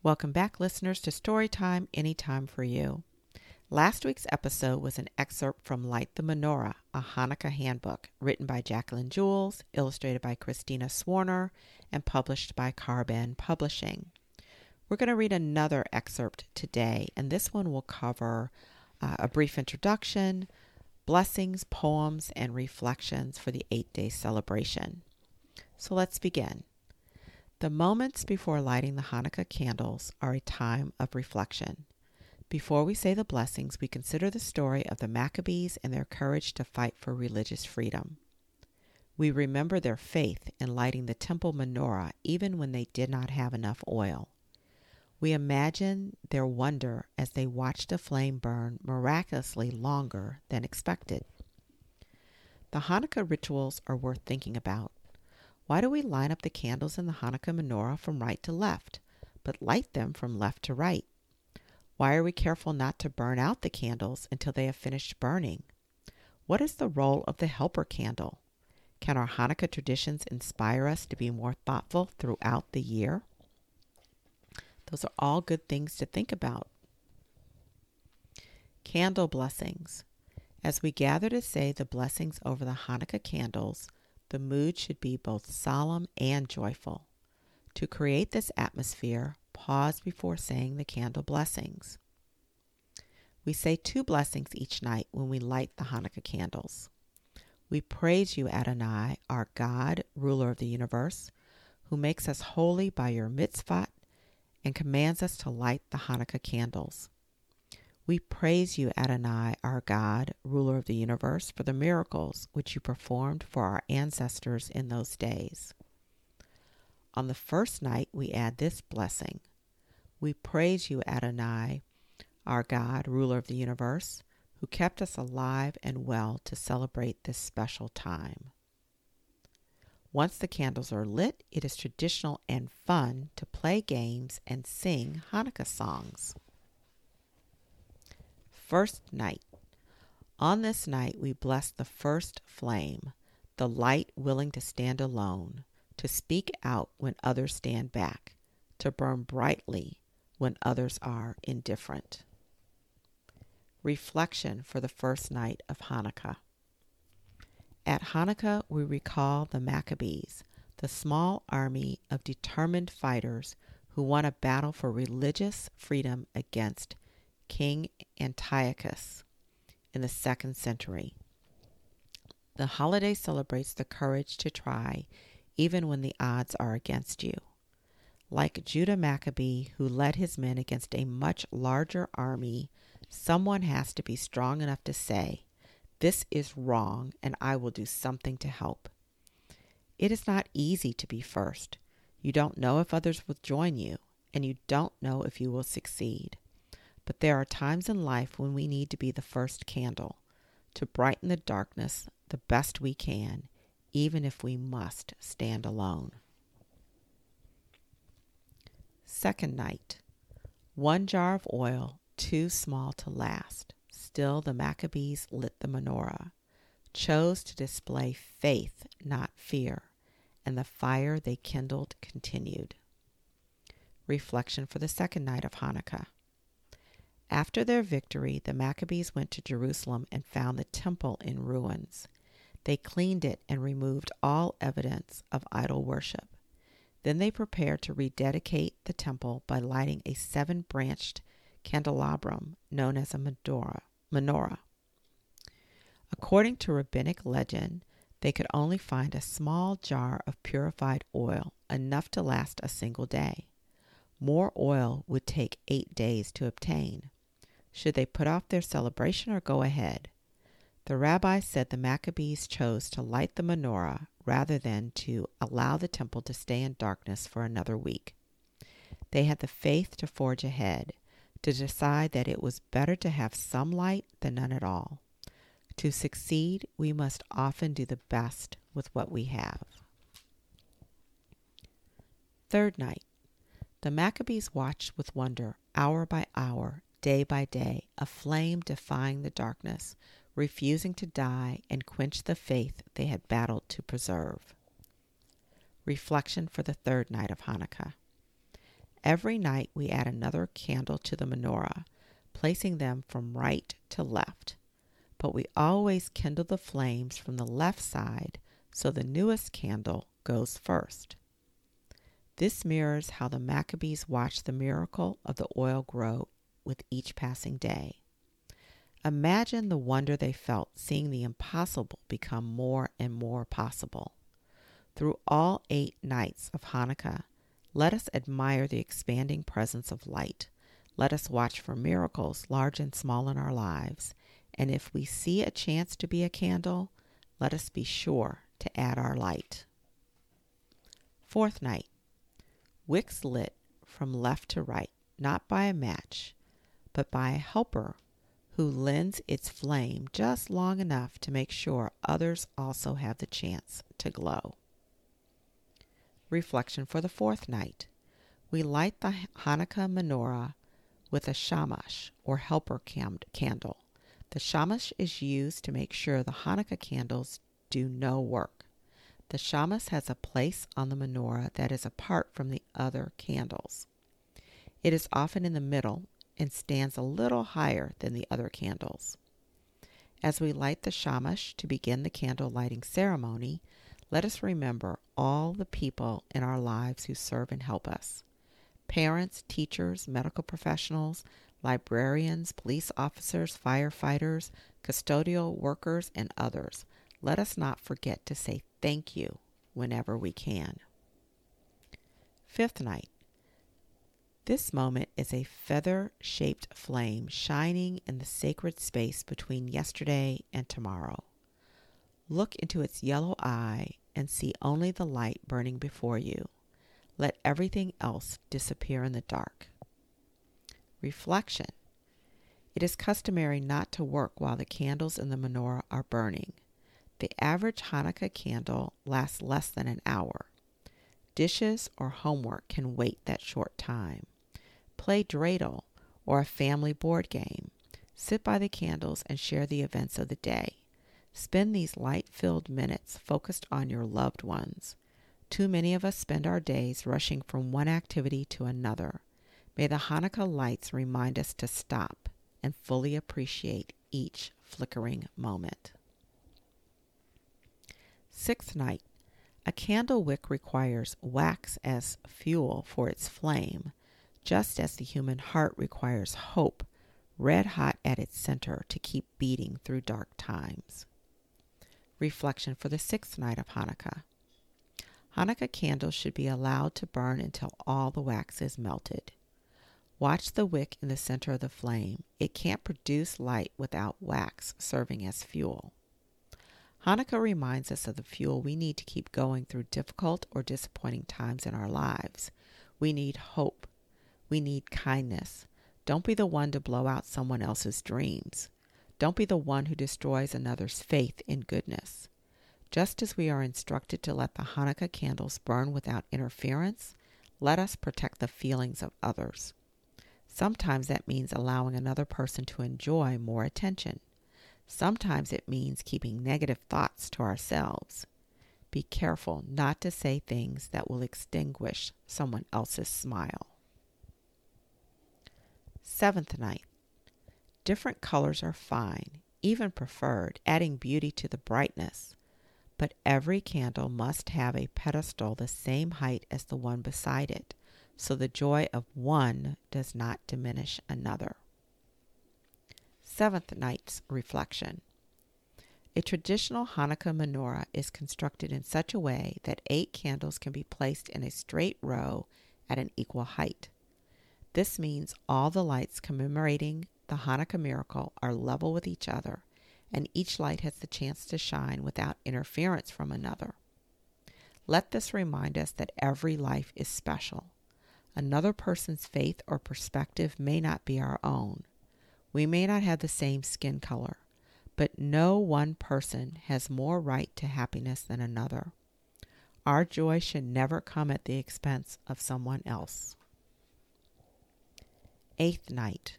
Welcome back, listeners, to Storytime Anytime for You. Last week's episode was an excerpt from Light the Menorah, a Hanukkah handbook written by Jacqueline Jules, illustrated by Kristina Swarner, and published by Kar-Ben Publishing. We're going to read another excerpt today, and this one will cover uh, a brief introduction, blessings, poems, and reflections for the eight day celebration. So let's begin. The moments before lighting the Hanukkah candles are a time of reflection. Before we say the blessings, we consider the story of the Maccabees and their courage to fight for religious freedom. We remember their faith in lighting the temple menorah even when they did not have enough oil. We imagine their wonder as they watched a flame burn miraculously longer than expected. The Hanukkah rituals are worth thinking about. Why do we line up the candles in the Hanukkah menorah from right to left, but light them from left to right? Why are we careful not to burn out the candles until they have finished burning? What is the role of the helper candle? Can our Hanukkah traditions inspire us to be more thoughtful throughout the year? Those are all good things to think about. Candle blessings. As we gather to say the blessings over the Hanukkah candles, the mood should be both solemn and joyful. To create this atmosphere, pause before saying the candle blessings. We say two blessings each night when we light the Hanukkah candles. We praise you, Adonai, our God, ruler of the universe, who makes us holy by your mitzvot and commands us to light the Hanukkah candles. We praise you, Adonai, our God, ruler of the universe, for the miracles which you performed for our ancestors in those days. On the first night, we add this blessing We praise you, Adonai, our God, ruler of the universe, who kept us alive and well to celebrate this special time. Once the candles are lit, it is traditional and fun to play games and sing Hanukkah songs. First night. On this night, we bless the first flame, the light willing to stand alone to speak out when others stand back, to burn brightly when others are indifferent. Reflection for the first night of Hanukkah. At Hanukkah, we recall the Maccabees, the small army of determined fighters who won a battle for religious freedom against King Antiochus in the second century. The holiday celebrates the courage to try even when the odds are against you. Like Judah Maccabee, who led his men against a much larger army, someone has to be strong enough to say, This is wrong, and I will do something to help. It is not easy to be first. You don't know if others will join you, and you don't know if you will succeed. But there are times in life when we need to be the first candle, to brighten the darkness the best we can, even if we must stand alone. Second night. One jar of oil, too small to last. Still, the Maccabees lit the menorah, chose to display faith, not fear, and the fire they kindled continued. Reflection for the second night of Hanukkah. After their victory, the Maccabees went to Jerusalem and found the temple in ruins. They cleaned it and removed all evidence of idol worship. Then they prepared to rededicate the temple by lighting a seven branched candelabrum known as a menorah. According to rabbinic legend, they could only find a small jar of purified oil, enough to last a single day. More oil would take eight days to obtain. Should they put off their celebration or go ahead? The rabbi said the Maccabees chose to light the menorah rather than to allow the temple to stay in darkness for another week. They had the faith to forge ahead, to decide that it was better to have some light than none at all. To succeed, we must often do the best with what we have. Third night. The Maccabees watched with wonder, hour by hour, day by day, a flame defying the darkness, refusing to die and quench the faith they had battled to preserve. Reflection for the third night of Hanukkah. Every night we add another candle to the menorah, placing them from right to left. But we always kindle the flames from the left side so the newest candle goes first. This mirrors how the Maccabees watched the miracle of the oil grow with each passing day. Imagine the wonder they felt seeing the impossible become more and more possible. Through all eight nights of Hanukkah, let us admire the expanding presence of light. Let us watch for miracles, large and small, in our lives. And if we see a chance to be a candle, let us be sure to add our light. Fourth night, wicks lit from left to right, not by a match, but by a helper who lends its flame just long enough to make sure others also have the chance to glow. Reflection for the fourth night. We light the Hanukkah menorah with a shamash or helper cam- candle. The shamash is used to make sure the Hanukkah candles do no work. The shamash has a place on the menorah that is apart from the other candles. It is often in the middle and stands a little higher than the other candles. As we light the shamash to begin the candle lighting ceremony, let us remember all the people in our lives who serve and help us parents, teachers, medical professionals, librarians, police officers, firefighters, custodial workers, and others. Let us not forget to say thank you whenever we can. Fifth night. This moment is a feather shaped flame shining in the sacred space between yesterday and tomorrow. Look into its yellow eye and see only the light burning before you. Let everything else disappear in the dark. Reflection It is customary not to work while the candles in the menorah are burning. The average Hanukkah candle lasts less than an hour. Dishes or homework can wait that short time. Play dreidel or a family board game. Sit by the candles and share the events of the day. Spend these light filled minutes focused on your loved ones. Too many of us spend our days rushing from one activity to another. May the Hanukkah lights remind us to stop and fully appreciate each flickering moment. Sixth night. A candle wick requires wax as fuel for its flame, just as the human heart requires hope, red hot at its center, to keep beating through dark times reflection for the sixth night of Hanukkah. Hanukkah candles should be allowed to burn until all the wax is melted. Watch the wick in the center of the flame. It can't produce light without wax serving as fuel. Hanukkah reminds us of the fuel we need to keep going through difficult or disappointing times in our lives. We need hope. We need kindness. Don't be the one to blow out someone else's dreams. Don't be the one who destroys another's faith in goodness. Just as we are instructed to let the Hanukkah candles burn without interference, let us protect the feelings of others. Sometimes that means allowing another person to enjoy more attention. Sometimes it means keeping negative thoughts to ourselves. Be careful not to say things that will extinguish someone else's smile. Seventh night. Different colors are fine, even preferred, adding beauty to the brightness. But every candle must have a pedestal the same height as the one beside it, so the joy of one does not diminish another. Seventh Night's Reflection A traditional Hanukkah menorah is constructed in such a way that eight candles can be placed in a straight row at an equal height. This means all the lights commemorating the Hanukkah miracle are level with each other, and each light has the chance to shine without interference from another. Let this remind us that every life is special. Another person's faith or perspective may not be our own. We may not have the same skin color, but no one person has more right to happiness than another. Our joy should never come at the expense of someone else. Eighth night.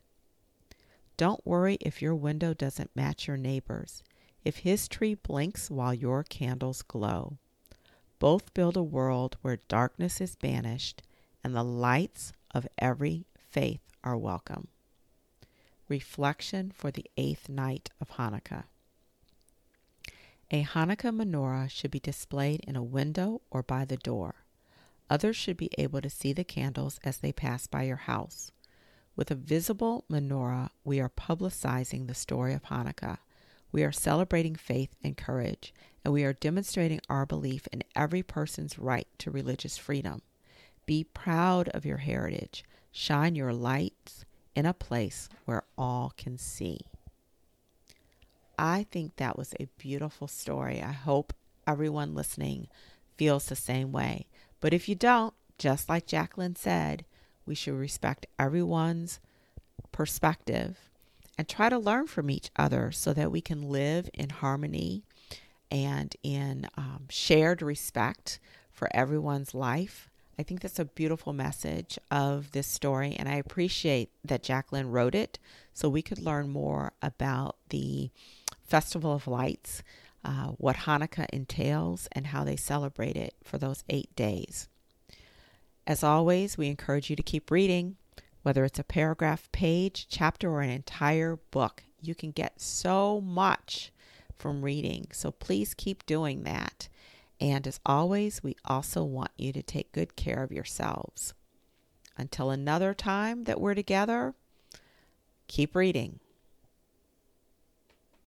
Don't worry if your window doesn't match your neighbor's, if his tree blinks while your candles glow. Both build a world where darkness is banished and the lights of every faith are welcome. Reflection for the eighth night of Hanukkah. A Hanukkah menorah should be displayed in a window or by the door. Others should be able to see the candles as they pass by your house. With a visible menorah, we are publicizing the story of Hanukkah. We are celebrating faith and courage, and we are demonstrating our belief in every person's right to religious freedom. Be proud of your heritage. Shine your lights in a place where all can see. I think that was a beautiful story. I hope everyone listening feels the same way. But if you don't, just like Jacqueline said, we should respect everyone's perspective and try to learn from each other so that we can live in harmony and in um, shared respect for everyone's life. I think that's a beautiful message of this story, and I appreciate that Jacqueline wrote it so we could learn more about the Festival of Lights, uh, what Hanukkah entails, and how they celebrate it for those eight days. As always, we encourage you to keep reading, whether it's a paragraph, page, chapter, or an entire book. You can get so much from reading, so please keep doing that. And as always, we also want you to take good care of yourselves. Until another time that we're together, keep reading.